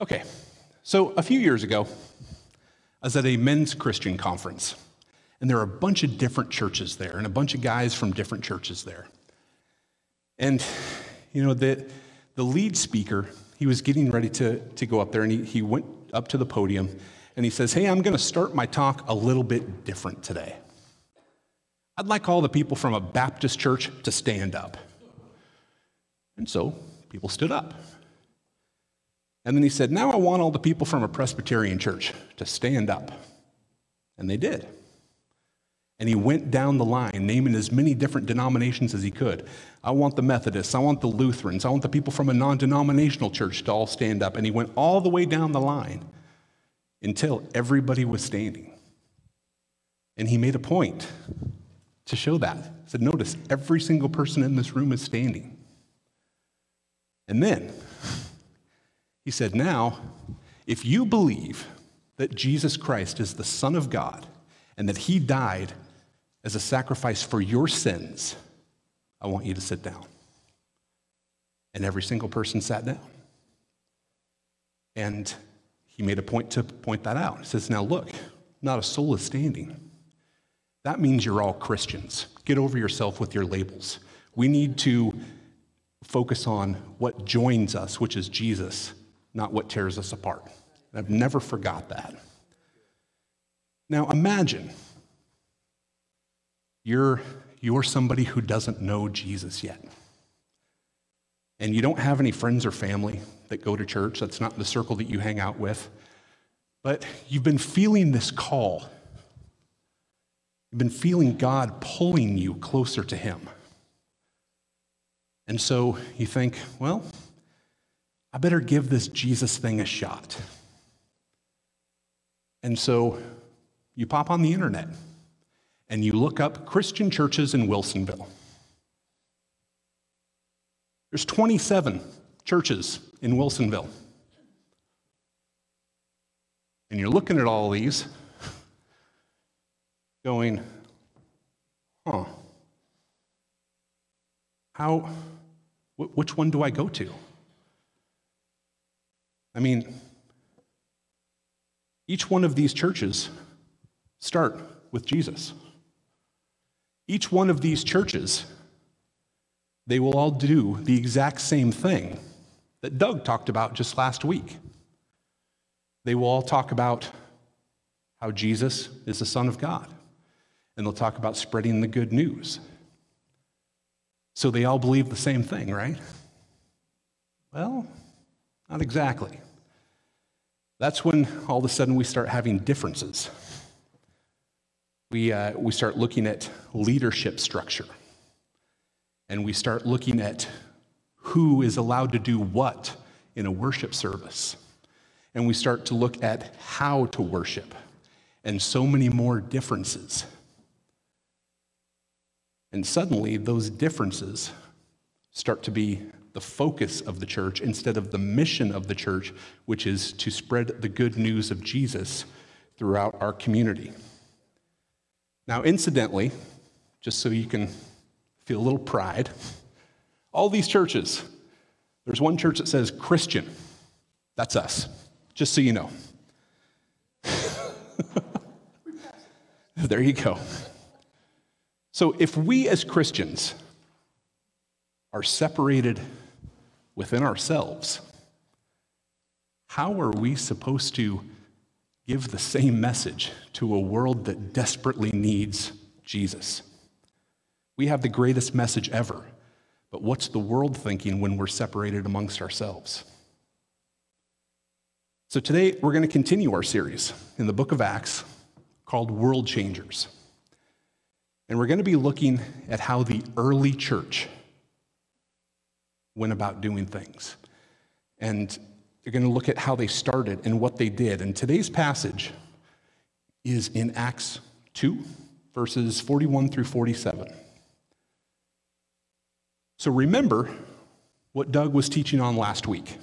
Okay, so a few years ago, I was at a men's Christian conference, and there were a bunch of different churches there, and a bunch of guys from different churches there. And, you know, the, the lead speaker, he was getting ready to, to go up there, and he, he went up to the podium, and he says, Hey, I'm going to start my talk a little bit different today. I'd like all the people from a Baptist church to stand up. And so people stood up. And then he said, Now I want all the people from a Presbyterian church to stand up. And they did. And he went down the line, naming as many different denominations as he could. I want the Methodists, I want the Lutherans, I want the people from a non denominational church to all stand up. And he went all the way down the line until everybody was standing. And he made a point to show that. He said, Notice, every single person in this room is standing. And then he said, Now, if you believe that Jesus Christ is the Son of God and that he died as a sacrifice for your sins, I want you to sit down. And every single person sat down. And he made a point to point that out. He says, Now look, not a soul is standing. That means you're all Christians. Get over yourself with your labels. We need to focus on what joins us, which is Jesus, not what tears us apart. I've never forgot that. Now imagine you're, you're somebody who doesn't know Jesus yet. And you don't have any friends or family that go to church. That's not the circle that you hang out with. But you've been feeling this call. You've been feeling God pulling you closer to Him. And so you think, well, I better give this Jesus thing a shot. And so you pop on the internet and you look up Christian churches in Wilsonville. There's 27 churches in Wilsonville. And you're looking at all these, going, huh, how, which one do I go to? I mean, each one of these churches start with Jesus. Each one of these churches, they will all do the exact same thing that Doug talked about just last week. They will all talk about how Jesus is the Son of God, and they'll talk about spreading the good news. So they all believe the same thing, right? Well, not exactly. That's when all of a sudden we start having differences. We, uh, we start looking at leadership structure, and we start looking at who is allowed to do what in a worship service. And we start to look at how to worship, and so many more differences. And suddenly, those differences start to be the focus of the church instead of the mission of the church, which is to spread the good news of Jesus throughout our community. Now, incidentally, just so you can feel a little pride, all these churches, there's one church that says Christian. That's us, just so you know. there you go. So, if we as Christians are separated within ourselves, how are we supposed to give the same message to a world that desperately needs Jesus? We have the greatest message ever, but what's the world thinking when we're separated amongst ourselves? So today we're going to continue our series in the book of Acts called World Changers. And we're going to be looking at how the early church went about doing things. And you're going to look at how they started and what they did. And today's passage is in Acts 2, verses 41 through 47. So remember what Doug was teaching on last week.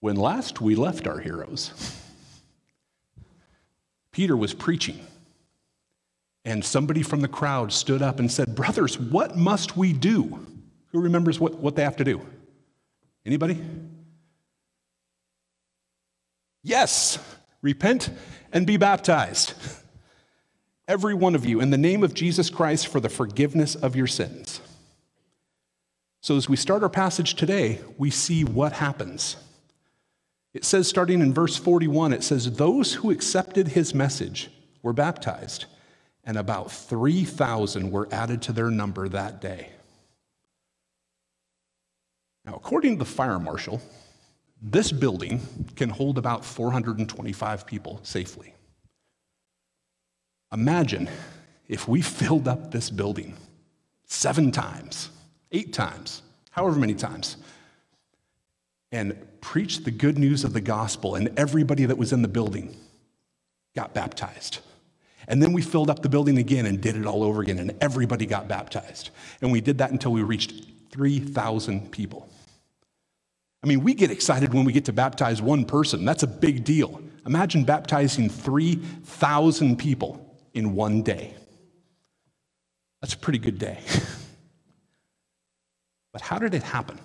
When last we left our heroes, Peter was preaching, and somebody from the crowd stood up and said, Brothers, what must we do? Who remembers what, what they have to do? Anybody? Yes, repent and be baptized. Every one of you, in the name of Jesus Christ, for the forgiveness of your sins. So, as we start our passage today, we see what happens. It says, starting in verse 41, it says, Those who accepted his message were baptized, and about 3,000 were added to their number that day. Now, according to the fire marshal, this building can hold about 425 people safely. Imagine if we filled up this building seven times, eight times, however many times, and preached the good news of the gospel, and everybody that was in the building got baptized. And then we filled up the building again and did it all over again, and everybody got baptized. And we did that until we reached 3,000 people. I mean, we get excited when we get to baptize one person. That's a big deal. Imagine baptizing 3,000 people in one day. That's a pretty good day. but how did it happen?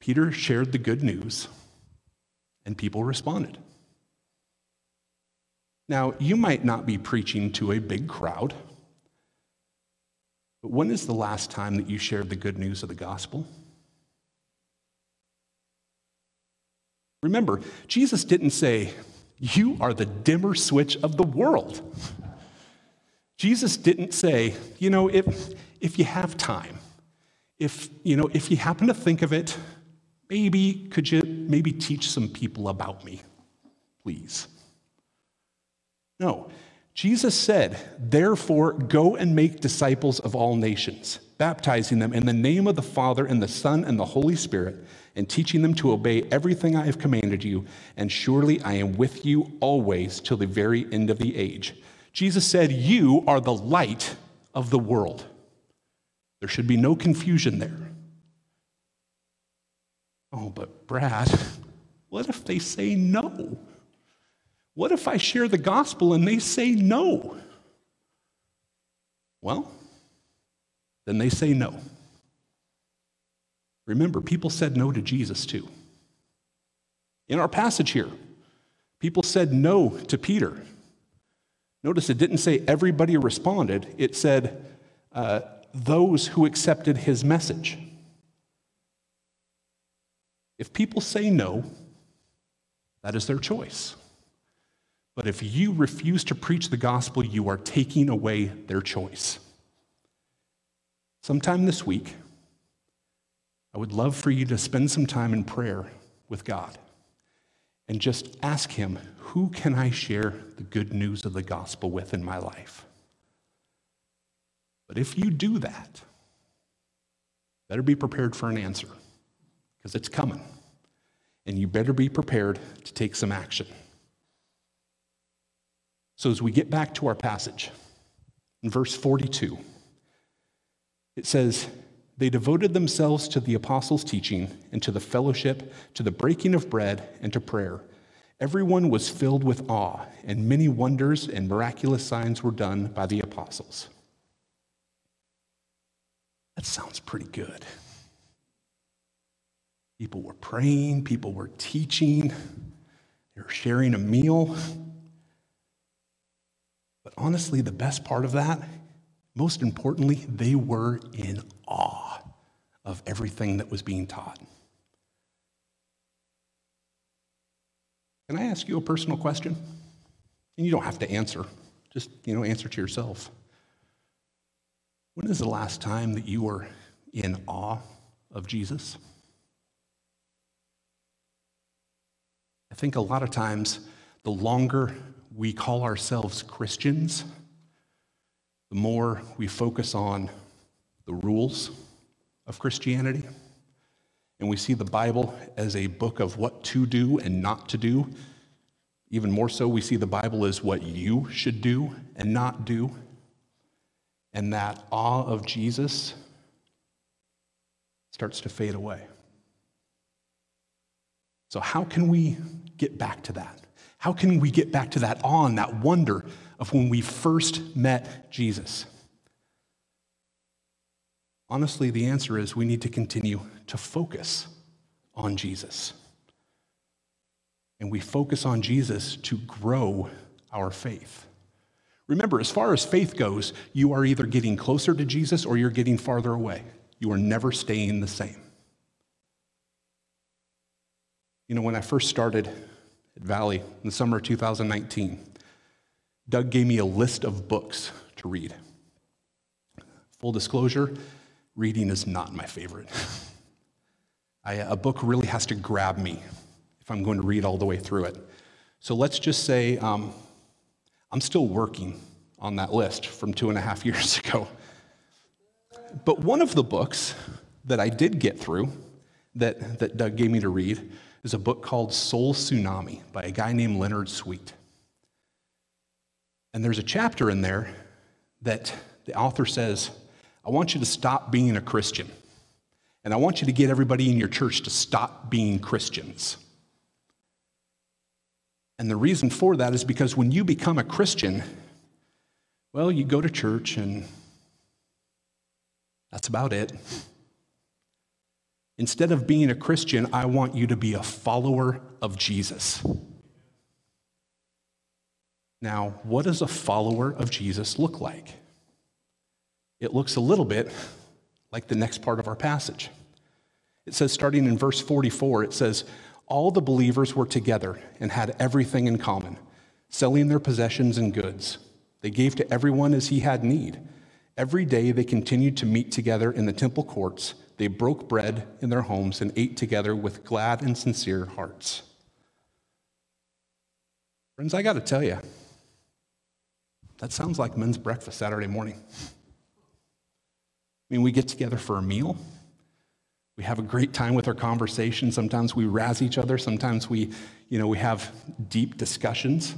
Peter shared the good news, and people responded. Now, you might not be preaching to a big crowd, but when is the last time that you shared the good news of the gospel? Remember, Jesus didn't say, You are the dimmer switch of the world. Jesus didn't say, You know, if, if you have time, if, you know, if you happen to think of it, maybe could you maybe teach some people about me, please? No. Jesus said, Therefore, go and make disciples of all nations, baptizing them in the name of the Father and the Son and the Holy Spirit and teaching them to obey everything I have commanded you, and surely I am with you always till the very end of the age. Jesus said, You are the light of the world. There should be no confusion there. Oh, but Brad, what if they say no? What if I share the gospel and they say no? Well, then they say no. Remember, people said no to Jesus too. In our passage here, people said no to Peter. Notice it didn't say everybody responded, it said uh, those who accepted his message. If people say no, that is their choice. But if you refuse to preach the gospel, you are taking away their choice. Sometime this week, I would love for you to spend some time in prayer with God and just ask Him, who can I share the good news of the gospel with in my life? But if you do that, better be prepared for an answer because it's coming. And you better be prepared to take some action. So, as we get back to our passage, in verse 42, it says, they devoted themselves to the apostles' teaching and to the fellowship, to the breaking of bread, and to prayer. Everyone was filled with awe, and many wonders and miraculous signs were done by the apostles. That sounds pretty good. People were praying, people were teaching, they were sharing a meal. But honestly, the best part of that, most importantly, they were in awe of everything that was being taught. Can I ask you a personal question? And you don't have to answer, just you know, answer to yourself. When is the last time that you were in awe of Jesus? I think a lot of times the longer we call ourselves Christians, the more we focus on the rules of Christianity. And we see the Bible as a book of what to do and not to do. Even more so, we see the Bible as what you should do and not do. And that awe of Jesus starts to fade away. So, how can we get back to that? How can we get back to that awe and that wonder of when we first met Jesus? Honestly, the answer is we need to continue to focus on Jesus. and we focus on Jesus to grow our faith. Remember, as far as faith goes, you are either getting closer to Jesus or you're getting farther away. You are never staying the same. You know, when I first started at Valley in the summer of 2019, Doug gave me a list of books to read. Full disclosure, reading is not my favorite. I, a book really has to grab me if I'm going to read all the way through it. So let's just say um, I'm still working on that list from two and a half years ago. But one of the books that I did get through that, that Doug gave me to read is a book called Soul Tsunami by a guy named Leonard Sweet. And there's a chapter in there that the author says, I want you to stop being a Christian. And I want you to get everybody in your church to stop being Christians. And the reason for that is because when you become a Christian, well, you go to church and that's about it. Instead of being a Christian, I want you to be a follower of Jesus. Now, what does a follower of Jesus look like? It looks a little bit like the next part of our passage. It says, starting in verse 44, it says, All the believers were together and had everything in common, selling their possessions and goods. They gave to everyone as he had need. Every day they continued to meet together in the temple courts they broke bread in their homes and ate together with glad and sincere hearts. Friends, I got to tell you, that sounds like men's breakfast Saturday morning. I mean, we get together for a meal. We have a great time with our conversation. Sometimes we razz each other. Sometimes we, you know, we have deep discussions.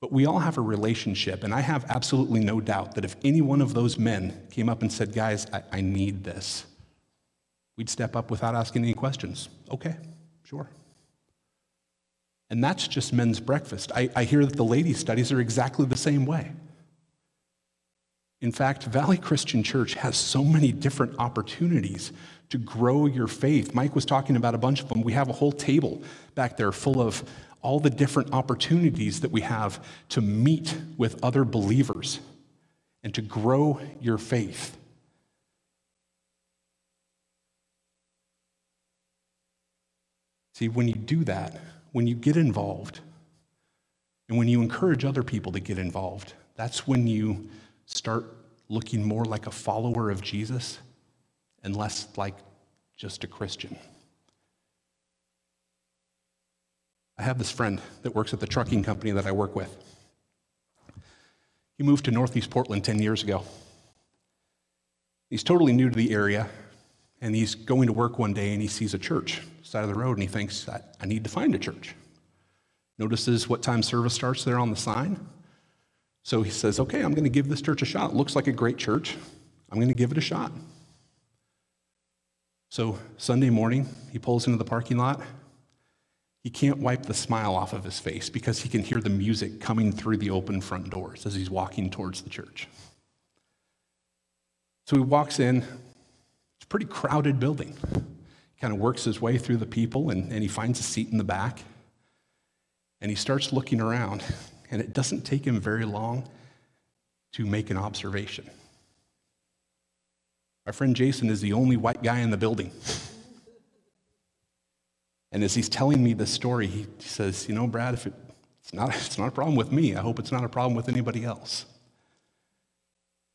But we all have a relationship, and I have absolutely no doubt that if any one of those men came up and said, Guys, I, I need this, we'd step up without asking any questions. Okay, sure. And that's just men's breakfast. I, I hear that the ladies' studies are exactly the same way. In fact, Valley Christian Church has so many different opportunities to grow your faith. Mike was talking about a bunch of them. We have a whole table back there full of all the different opportunities that we have to meet with other believers and to grow your faith. See, when you do that, when you get involved, and when you encourage other people to get involved, that's when you start looking more like a follower of Jesus and less like just a Christian. I have this friend that works at the trucking company that I work with. He moved to Northeast Portland 10 years ago. He's totally new to the area, and he's going to work one day and he sees a church side of the road and he thinks, I, I need to find a church. Notices what time service starts there on the sign. So he says, Okay, I'm going to give this church a shot. It looks like a great church. I'm going to give it a shot. So Sunday morning, he pulls into the parking lot he can't wipe the smile off of his face because he can hear the music coming through the open front doors as he's walking towards the church. So he walks in. It's a pretty crowded building. He kind of works his way through the people and, and he finds a seat in the back. And he starts looking around, and it doesn't take him very long to make an observation. My friend Jason is the only white guy in the building. And as he's telling me this story, he, says, You know, Brad, if it, it's, not, it's not a problem with me, I hope it's not a problem with anybody else.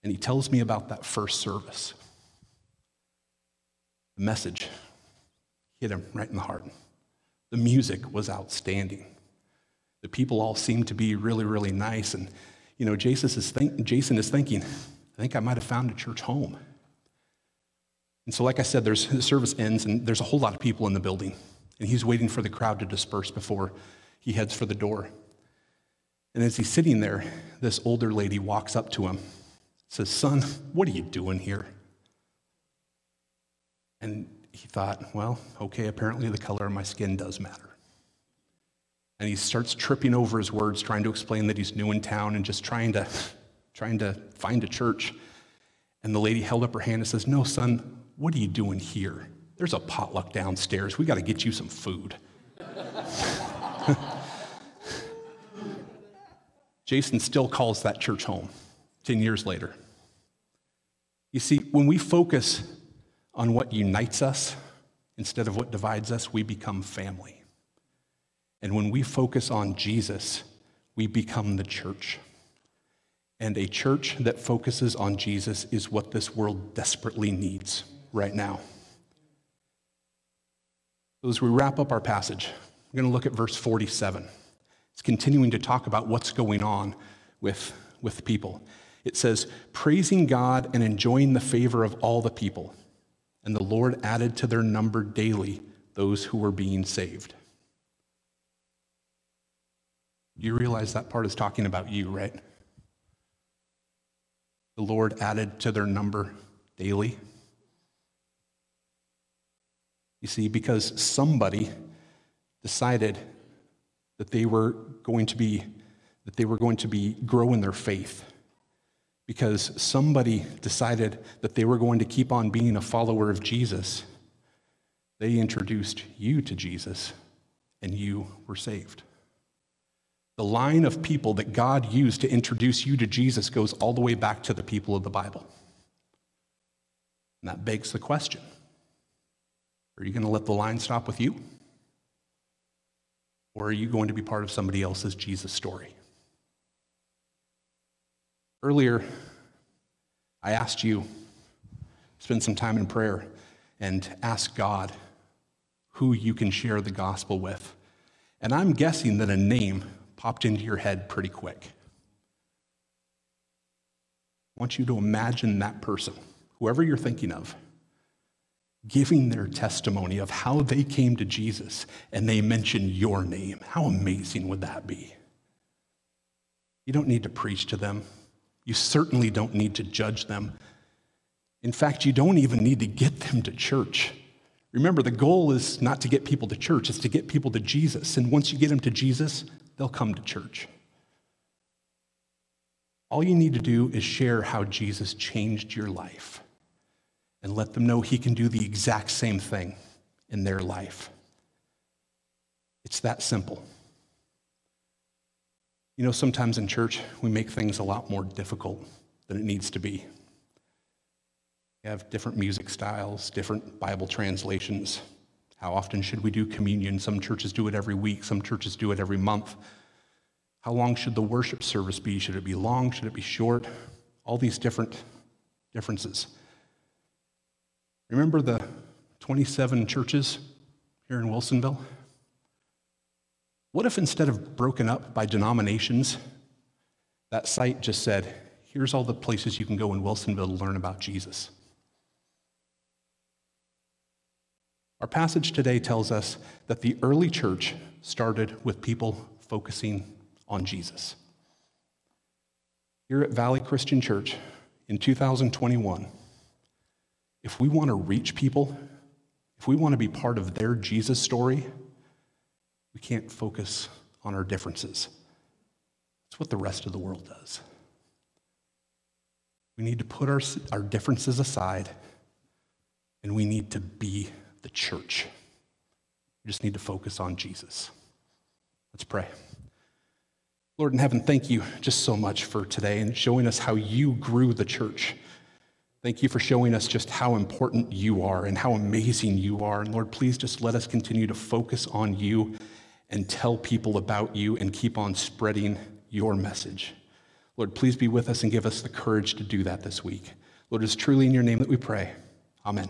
And he tells me about that first service. The message hit him right in the heart. The music was outstanding. The people all seem to be really, really nice. And, you know, Jason is, think, Jason is thinking, I think I might have found a church home. And so, like I said, there's, the service ends, and there's a whole lot of people in the building and he's waiting for the crowd to disperse before he heads for the door. And as he's sitting there, this older lady walks up to him, says, Son, what are you doing here? And he thought, Well, okay, apparently the color of my skin does matter. And he starts tripping over his words, trying to explain that he's new in town and just trying to, trying to find a church. And the lady held up her hand and says, No, son, what are you doing here? There's a potluck downstairs. We got to get you some food. Jason still calls that church home 10 years later. You see, when we focus on what unites us instead of what divides us, we become family. And when we focus on Jesus, we become the church. And a church that focuses on Jesus is what this world desperately needs right now. So as we wrap up our passage, we're going to look at verse 47. It's continuing to talk about what's going on with, with people. It says, praising God and enjoying the favor of all the people. And the Lord added to their number daily those who were being saved. You realize that part is talking about you, right? The Lord added to their number daily. You see, because somebody decided that they were going to be that they were going to be grow in their faith because somebody decided that they were going to keep on being a follower of Jesus they introduced you to Jesus and you were saved the line of people that God used to introduce you to Jesus goes all the way back to the people of the Bible and that begs the question are you going to let the line stop with you or are you going to be part of somebody else's Jesus story? Earlier, I asked you spend some time in prayer and ask God who you can share the gospel with. And I'm guessing that a name popped into your head pretty quick. I want you to imagine that person, whoever you're thinking of giving their testimony of how they came to Jesus and they mention your name. How amazing would that be? You don't need to preach to them. You certainly don't need to judge them. In fact, you don't even need to get them to church. Remember, the goal is not to get people to church, it's to get people to Jesus. And once you get them to Jesus, they'll come to church. All you need to do is share how Jesus changed your life and let them know He can do the exact same thing in their life. It's that simple. You know, sometimes in church, we make things a lot more difficult than it needs to be. We have different music styles, different Bible translations. How often should we do communion? Some churches do it every week, some churches do it every month. How long should the worship service be? Should it be long? Should it be short? All these different differences. Remember the 27 churches here in Wilsonville? What if instead of broken up by denominations, that site just said, here's all the places you can go in Wilsonville to learn about Jesus? Our passage today tells us that the early church started with people focusing on Jesus. Here at Valley Christian Church in 2021, if we want to reach people, if we want to be part of their Jesus story, we can't focus on our differences. That's what the rest of the world does. We need to put our, our differences aside and we need to be the church. We just need to focus on Jesus. Let's pray. Lord in heaven, thank you just so much for today and showing us how you grew the church. Thank you for showing us just how important you are and how amazing you are. And Lord, please just let us continue to focus on you and tell people about you and keep on spreading your message. Lord, please be with us and give us the courage to do that this week. Lord, it's truly in your name that we pray. Amen.